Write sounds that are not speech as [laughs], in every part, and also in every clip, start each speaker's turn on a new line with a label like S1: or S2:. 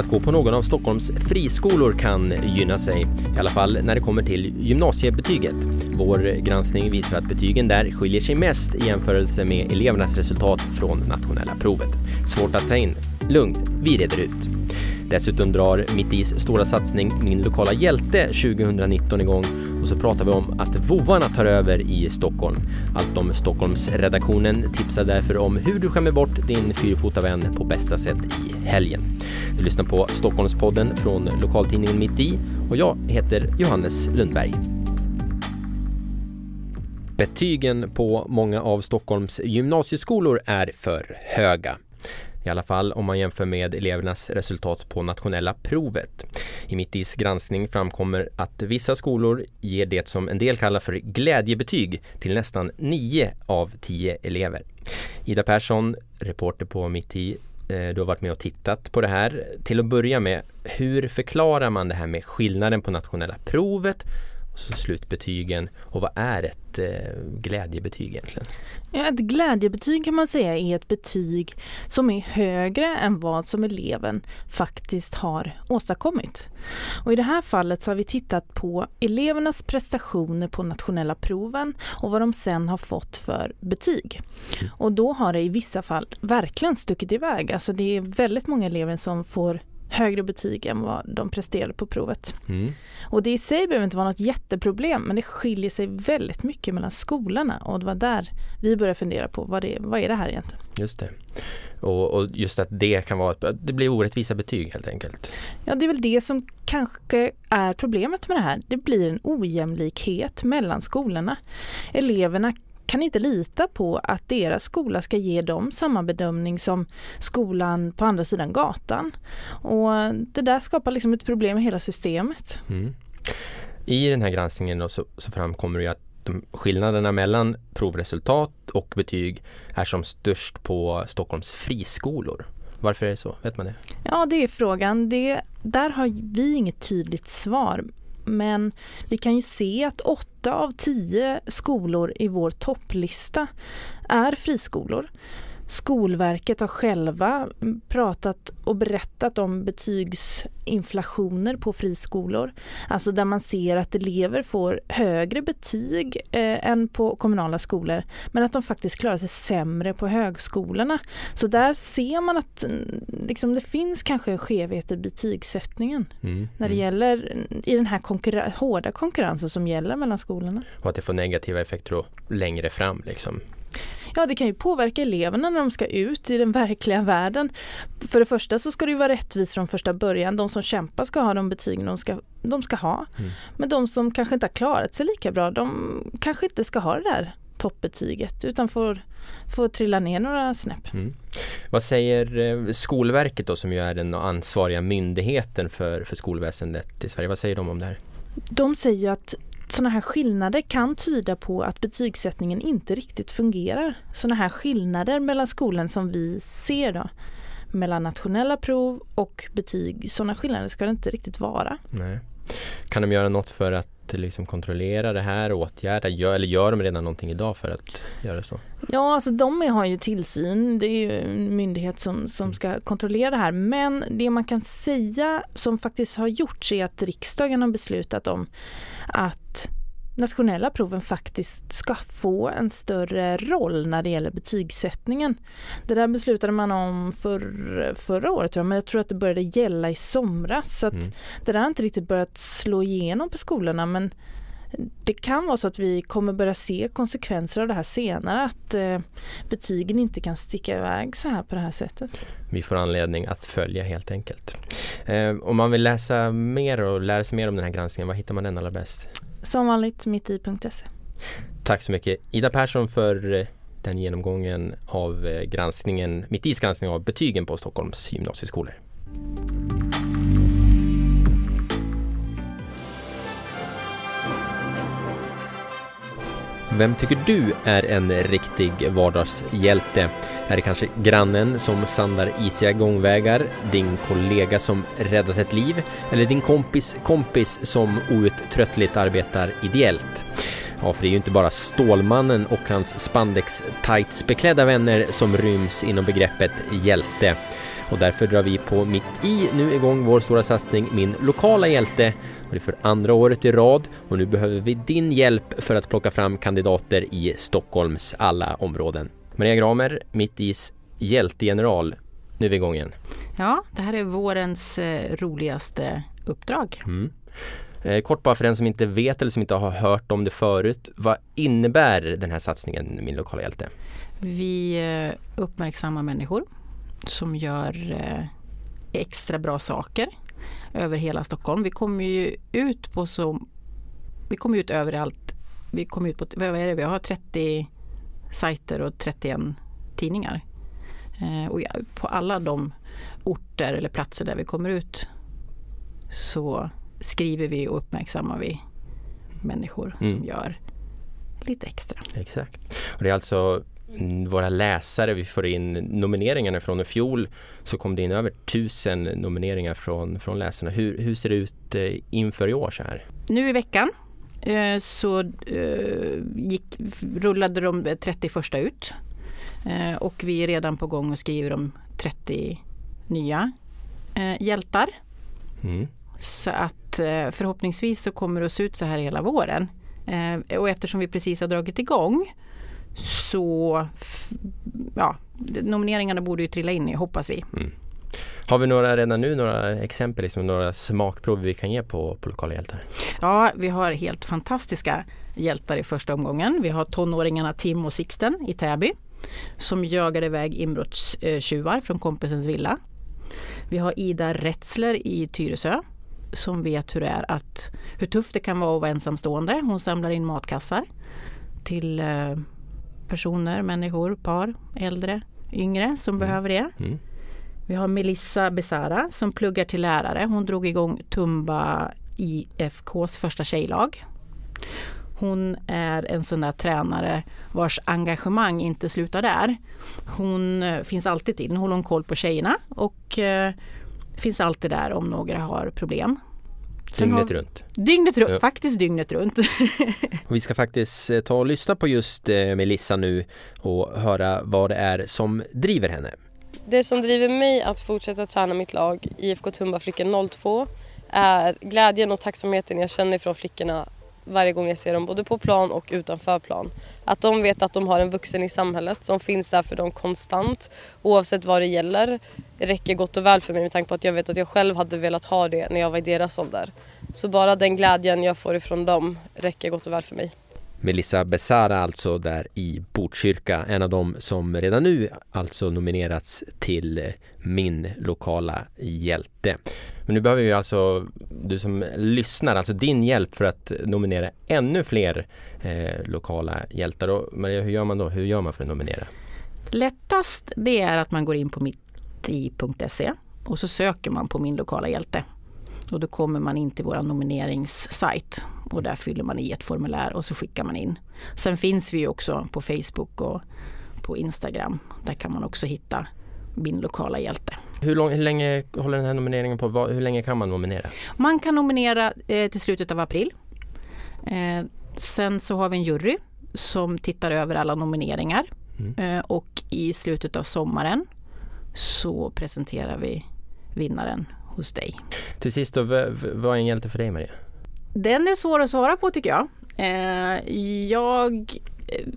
S1: Att gå på någon av Stockholms friskolor kan gynna sig, i alla fall när det kommer till gymnasiebetyget. Vår granskning visar att betygen där skiljer sig mest i jämförelse med elevernas resultat från nationella provet. Svårt att ta in. Lugnt, vi reder ut. Dessutom drar Mitt Is stora satsning Min lokala hjälte 2019 igång och så pratar vi om att vovarna tar över i Stockholm. Allt om Stockholmsredaktionen tipsar därför om hur du skämmer bort din fyrfota vän på bästa sätt i helgen. Du lyssnar på Stockholmspodden från lokaltidningen Mitt i och jag heter Johannes Lundberg. Betygen på många av Stockholms gymnasieskolor är för höga. I alla fall om man jämför med elevernas resultat på nationella provet. I Mittis granskning framkommer att vissa skolor ger det som en del kallar för glädjebetyg till nästan 9 av 10 elever. Ida Persson, reporter på Mitti, eh, du har varit med och tittat på det här. Till att börja med, hur förklarar man det här med skillnaden på nationella provet och så slutbetygen och vad är ett eh, glädjebetyg egentligen?
S2: Ja, ett glädjebetyg kan man säga är ett betyg som är högre än vad som eleven faktiskt har åstadkommit. Och I det här fallet så har vi tittat på elevernas prestationer på nationella proven och vad de sen har fått för betyg. Mm. Och då har det i vissa fall verkligen stuckit iväg. Alltså det är väldigt många elever som får högre betyg än vad de presterade på provet. Mm. Och det i sig behöver inte vara något jätteproblem men det skiljer sig väldigt mycket mellan skolorna och det var där vi började fundera på vad, det, vad är det här egentligen?
S1: Just det. Och, och, just att det kan vara, det blir orättvisa betyg helt enkelt.
S2: Ja det är väl det som kanske är problemet med det här. Det blir en ojämlikhet mellan skolorna. Eleverna kan inte lita på att deras skola ska ge dem samma bedömning som skolan på andra sidan gatan. Och det där skapar liksom ett problem i hela systemet. Mm.
S1: I den här granskningen så, så framkommer det att de skillnaderna mellan provresultat och betyg är som störst på Stockholms friskolor. Varför är det så? Vet man det?
S2: Ja, det är frågan. Det, där har vi inget tydligt svar. Men vi kan ju se att åtta av tio skolor i vår topplista är friskolor. Skolverket har själva pratat och berättat om betygsinflationer på friskolor. Alltså där man ser att elever får högre betyg eh, än på kommunala skolor men att de faktiskt klarar sig sämre på högskolorna. Så där ser man att mm, liksom, det finns kanske en skevhet i betygssättningen mm, när det mm. gäller i den här konkurren hårda konkurrensen som gäller mellan skolorna.
S1: Och att det får negativa effekter längre fram liksom.
S2: Ja, det kan ju påverka eleverna när de ska ut i den [laughs] verkliga världen. För det första så ska det ju vara rättvist från första början. De som kämpar ska ha de betygen de ska, de ska ha. Mm. Men de som kanske inte har klarat sig lika bra, de kanske inte ska ha det där toppbetyget utan får, får trilla ner några snäpp. Mm.
S1: Vad säger eh, Skolverket då som ju är den ansvariga myndigheten för, för skolväsendet i Sverige? Vad säger de om det här?
S2: De säger att sådana här skillnader kan tyda på att betygssättningen inte riktigt fungerar. Sådana här skillnader mellan skolan som vi ser då, mellan nationella prov och betyg, sådana skillnader ska det inte riktigt vara.
S1: Nej. Kan de göra något för att liksom kontrollera det här och åtgärda? Gör, eller gör de redan någonting idag för att göra så?
S2: Ja, alltså de har ju tillsyn. Det är ju en myndighet som, som mm. ska kontrollera det här. Men det man kan säga som faktiskt har gjorts är att riksdagen har beslutat om att nationella proven faktiskt ska få en större roll när det gäller betygssättningen. Det där beslutade man om för, förra året tror jag, men jag tror att det började gälla i somras. Så mm. Det där har inte riktigt börjat slå igenom på skolorna men det kan vara så att vi kommer börja se konsekvenser av det här senare, att eh, betygen inte kan sticka iväg så här på det här sättet.
S1: Vi får anledning att följa helt enkelt. Eh, om man vill läsa mer och lära sig mer om den här granskningen, var hittar man den allra bäst?
S2: Som vanligt mitti.se.
S1: Tack så mycket Ida Persson för eh, den genomgången av eh, granskningen, Mittis granskning av betygen på Stockholms gymnasieskolor. Vem tycker du är en riktig vardagshjälte? Är det kanske grannen som sandar isiga gångvägar, din kollega som räddat ett liv eller din kompis kompis som outtröttligt arbetar ideellt? Ja, för det är ju inte bara Stålmannen och hans spandex tights beklädda vänner som ryms inom begreppet hjälte och därför drar vi på mitt i nu igång vår stora satsning Min lokala hjälte och det är för andra året i rad och nu behöver vi din hjälp för att plocka fram kandidater i Stockholms alla områden. Maria Gramer, mitt is hjältegeneral. Nu är vi igång igen.
S3: Ja, det här är vårens eh, roligaste uppdrag.
S1: Mm. Eh, kort bara för den som inte vet eller som inte har hört om det förut. Vad innebär den här satsningen Min lokala hjälte?
S3: Vi eh, uppmärksammar människor som gör eh, extra bra saker över hela Stockholm. Vi kommer ju ut på så vi kommer ut överallt. Vi kommer ut på, vad är det, vi har 30 sajter och 31 tidningar. Eh, och på alla de orter eller platser där vi kommer ut så skriver vi och uppmärksammar vi människor mm. som gör lite extra.
S1: Exakt. Och det är alltså våra läsare, vi får in nomineringarna från i fjol så kom det in över tusen nomineringar från, från läsarna. Hur, hur ser det ut eh, inför i år så här?
S3: Nu i veckan eh, så eh, gick, rullade de 31 ut och vi är redan på gång och skriver om 30 nya hjältar. Mm. Så att förhoppningsvis så kommer det att se ut så här hela våren. Och eftersom vi precis har dragit igång så ja, nomineringarna borde ju trilla in i, hoppas vi. Mm.
S1: Har vi några redan nu några exempel, liksom några smakprov vi kan ge på, på lokala hjältar?
S3: Ja, vi har helt fantastiska hjältar i första omgången. Vi har tonåringarna Tim och Sixten i Täby som jagade iväg inbrottstjuvar från kompisens villa. Vi har Ida Rätzler i Tyresö som vet hur det är att hur tufft det kan vara att vara ensamstående. Hon samlar in matkassar till eh, personer, människor, par, äldre, yngre som mm. behöver det. Mm. Vi har Melissa Besara som pluggar till lärare. Hon drog igång Tumba IFKs första tjejlag. Hon är en sån där tränare vars engagemang inte slutar där. Hon eh, finns alltid till, nu håller hon koll på tjejerna och eh, finns alltid där om några har problem.
S1: Dygnet runt.
S3: Dygnet runt, ja. faktiskt dygnet runt. [laughs]
S1: vi ska faktiskt eh, ta och lyssna på just eh, Melissa nu och höra vad det är som driver henne.
S4: Det som driver mig att fortsätta träna mitt lag, IFK Tumba flickor 02, är glädjen och tacksamheten jag känner från flickorna varje gång jag ser dem, både på plan och utanför plan. Att de vet att de har en vuxen i samhället som finns där för dem konstant oavsett vad det gäller räcker gott och väl för mig med tanke på att jag vet att jag själv hade velat ha det när jag var i deras ålder. Så bara den glädjen jag får ifrån dem räcker gott och väl för mig.
S1: Melissa Besara alltså där i Botkyrka, en av dem som redan nu alltså nominerats till eh, min lokala hjälte. Men nu behöver vi alltså, du som lyssnar, alltså din hjälp för att nominera ännu fler eh, lokala hjältar. Och Maria, hur gör man då? Hur gör man för att nominera?
S3: Lättast det är att man går in på mitti.se och så söker man på min lokala hjälte. Och då kommer man in till vår nomineringssajt och där fyller man i ett formulär och så skickar man in. Sen finns vi också på Facebook och på Instagram. Där kan man också hitta min lokala hjälte.
S1: Hur, lång, hur länge håller den här nomineringen på? Hur länge kan man nominera?
S3: Man kan nominera eh, till slutet av april. Eh, sen så har vi en jury som tittar över alla nomineringar mm. eh, och i slutet av sommaren så presenterar vi vinnaren hos dig.
S1: Till sist då, vad är en hjälte för dig Maria?
S3: Den är svår att svara på tycker jag. Eh, jag eh,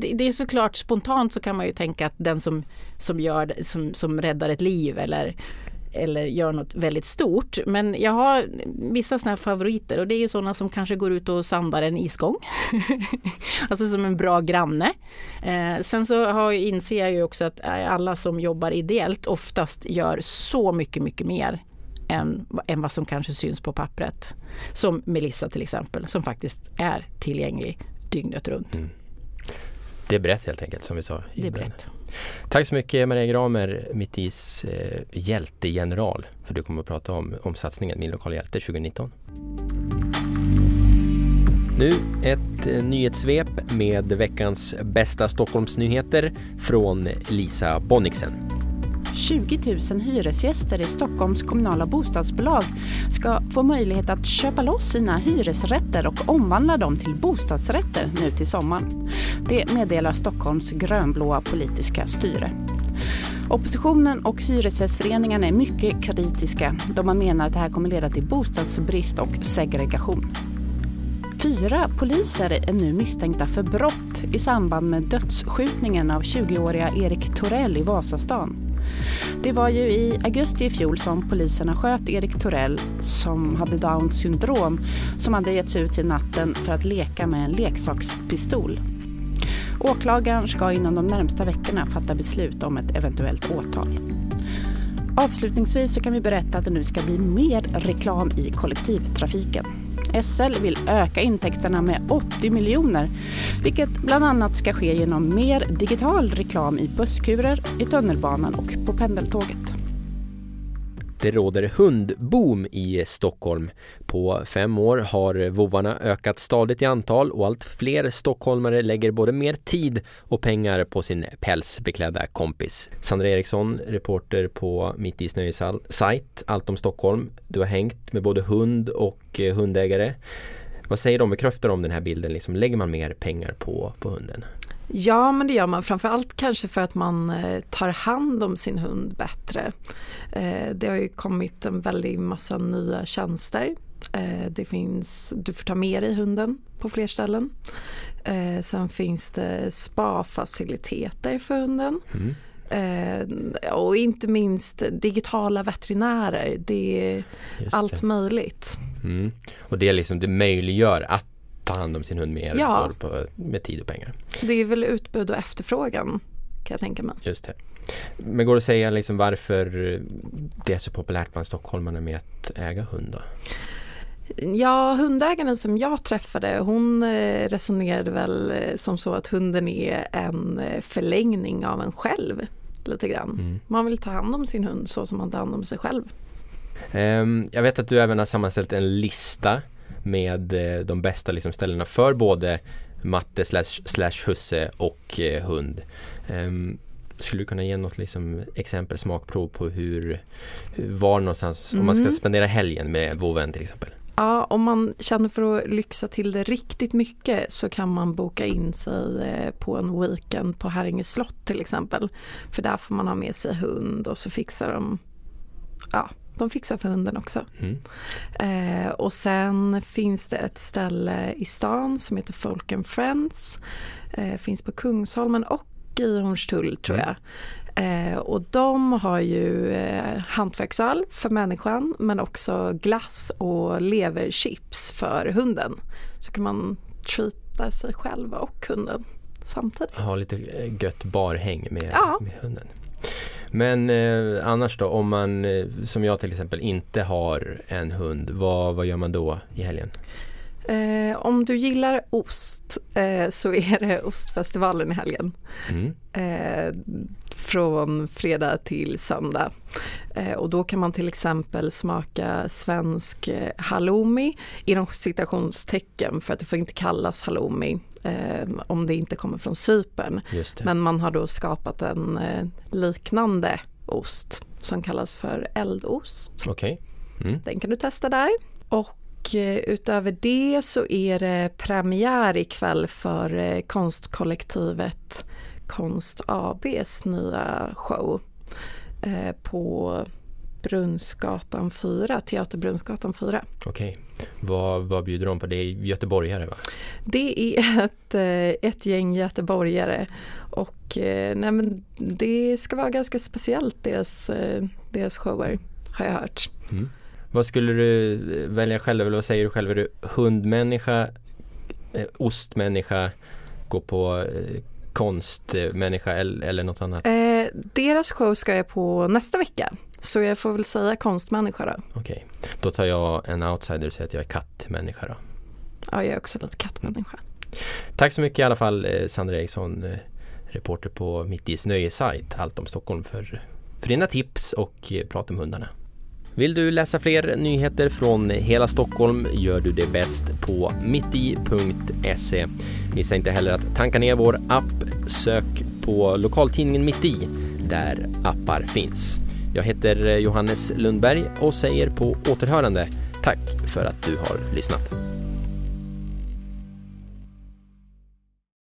S3: det är såklart spontant så kan man ju tänka att den som, som, gör, som, som räddar ett liv eller, eller gör något väldigt stort. Men jag har vissa sådana här favoriter och det är ju sådana som kanske går ut och sandar en isgång. [laughs] alltså som en bra granne. Eh, sen så har, inser jag ju också att alla som jobbar ideellt oftast gör så mycket, mycket mer än, än vad som kanske syns på pappret. Som Melissa till exempel, som faktiskt är tillgänglig dygnet runt. Mm.
S1: Det är brett helt enkelt som vi sa.
S3: Det är brett.
S1: Tack så mycket Maria Gramer, Mittis eh, hjältegeneral, för du kommer att prata om, om satsningen Min lokala hjälte 2019. Nu ett eh, nyhetssvep med veckans bästa Stockholmsnyheter från Lisa Bonniksen.
S5: 20 000 hyresgäster i Stockholms kommunala bostadsbolag ska få möjlighet att köpa loss sina hyresrätter och omvandla dem till bostadsrätter nu till sommaren. Det meddelar Stockholms grönblåa politiska styre. Oppositionen och Hyresgästföreningarna är mycket kritiska då man menar att det här kommer leda till bostadsbrist och segregation. Fyra poliser är nu misstänkta för brott i samband med dödsskjutningen av 20-åriga Erik Torell i Vasastan. Det var ju i augusti i fjol som poliserna sköt Erik Torell som hade Downs syndrom som hade getts ut i natten för att leka med en leksakspistol. Åklagaren ska inom de närmsta veckorna fatta beslut om ett eventuellt åtal. Avslutningsvis så kan vi berätta att det nu ska bli mer reklam i kollektivtrafiken. SL vill öka intäkterna med 80 miljoner, vilket bland annat ska ske genom mer digital reklam i busskurer, i tunnelbanan och på pendeltåget.
S1: Det råder hundboom i Stockholm. På fem år har vovarna ökat stadigt i antal och allt fler stockholmare lägger både mer tid och pengar på sin pälsbeklädda kompis. Sandra Eriksson, reporter på Mitt i Snöjes sajt Allt om Stockholm. Du har hängt med både hund och eh, hundägare. Vad säger de? Bekräftar de den här bilden? Liksom, lägger man mer pengar på, på hunden?
S2: Ja, men det gör man framförallt kanske för att man eh, tar hand om sin hund bättre. Eh, det har ju kommit en väldig massa nya tjänster. Eh, det finns, du får ta med dig hunden på fler ställen. Sen finns det spa-faciliteter för hunden. Mm. och inte minst digitala veterinärer. Det är Just allt det. möjligt.
S1: Mm. Och det, liksom, det möjliggör att ta hand om sin hund mer ja. på, med tid och pengar.
S2: Det är väl utbud och efterfrågan kan jag tänka mig.
S1: Just det. Men går det att säga liksom varför det är så populärt bland stockholmarna med att äga hund då?
S2: Ja, hundägaren som jag träffade hon eh, resonerade väl eh, som så att hunden är en eh, förlängning av en själv lite grann. Mm. Man vill ta hand om sin hund så som man tar hand om sig själv.
S1: Um, jag vet att du även har sammanställt en lista med eh, de bästa liksom, ställena för både matte slash, slash husse och eh, hund. Um, skulle du kunna ge något liksom, exempel, smakprov på hur, var någonstans, mm. om man ska mm. spendera helgen med vovven till exempel?
S2: Ja, om man känner för att lyxa till det riktigt mycket så kan man boka in sig eh, på en weekend på Haringe slott till exempel. För där får man ha med sig hund och så fixar de ja, de fixar för hunden också. Mm. Eh, och sen finns det ett ställe i stan som heter Folk and Friends. Eh, finns på Kungsholmen och i Hornstull tror mm. jag. Eh, och de har ju eh, hantverksöl för människan men också glass och leverchips för hunden. Så kan man treata sig själv och hunden samtidigt.
S1: Ha lite gött barhäng med, ja. med hunden. Men eh, annars då, om man eh, som jag till exempel inte har en hund, vad, vad gör man då i helgen?
S2: Eh, om du gillar ost eh, så är det ostfestivalen i helgen. Mm. Eh, från fredag till söndag. Eh, och då kan man till exempel smaka svensk eh, halloumi inom citationstecken för att det får inte kallas halloumi eh, om det inte kommer från Cypern. Men man har då skapat en liknande ost som kallas för eldost.
S1: Okay. Mm.
S2: Den kan du testa där. Och Eh, utöver det så är det premiär ikväll för eh, konstkollektivet Konst ABs nya show eh, på Brunnsgatan 4, Teater Brunnsgatan 4.
S1: Okej, vad, vad bjuder de på? Det är göteborgare va?
S2: Det är ett, ett gäng göteborgare och nej men det ska vara ganska speciellt deras, deras shower har jag hört. Mm.
S1: Vad skulle du välja själv eller vad säger du själv? Är du hundmänniska, eh, ostmänniska, gå på eh, konstmänniska eller, eller något annat?
S2: Eh, deras show ska jag på nästa vecka. Så jag får väl säga konstmänniska då.
S1: Okej, okay. då tar jag en outsider och säger att jag är kattmänniska då.
S2: Ja, jag är också lite kattmänniska.
S1: Tack så mycket i alla fall eh, Sandra Eriksson, reporter på Mitt i nöjesajt Allt om Stockholm för, för dina tips och prat om hundarna. Vill du läsa fler nyheter från hela Stockholm gör du det bäst på mitti.se. Missa inte heller att tanka ner vår app. Sök på lokaltidningen Mitti där appar finns. Jag heter eh, Johannes Lundberg och säger på återhörande tack för att du har lyssnat.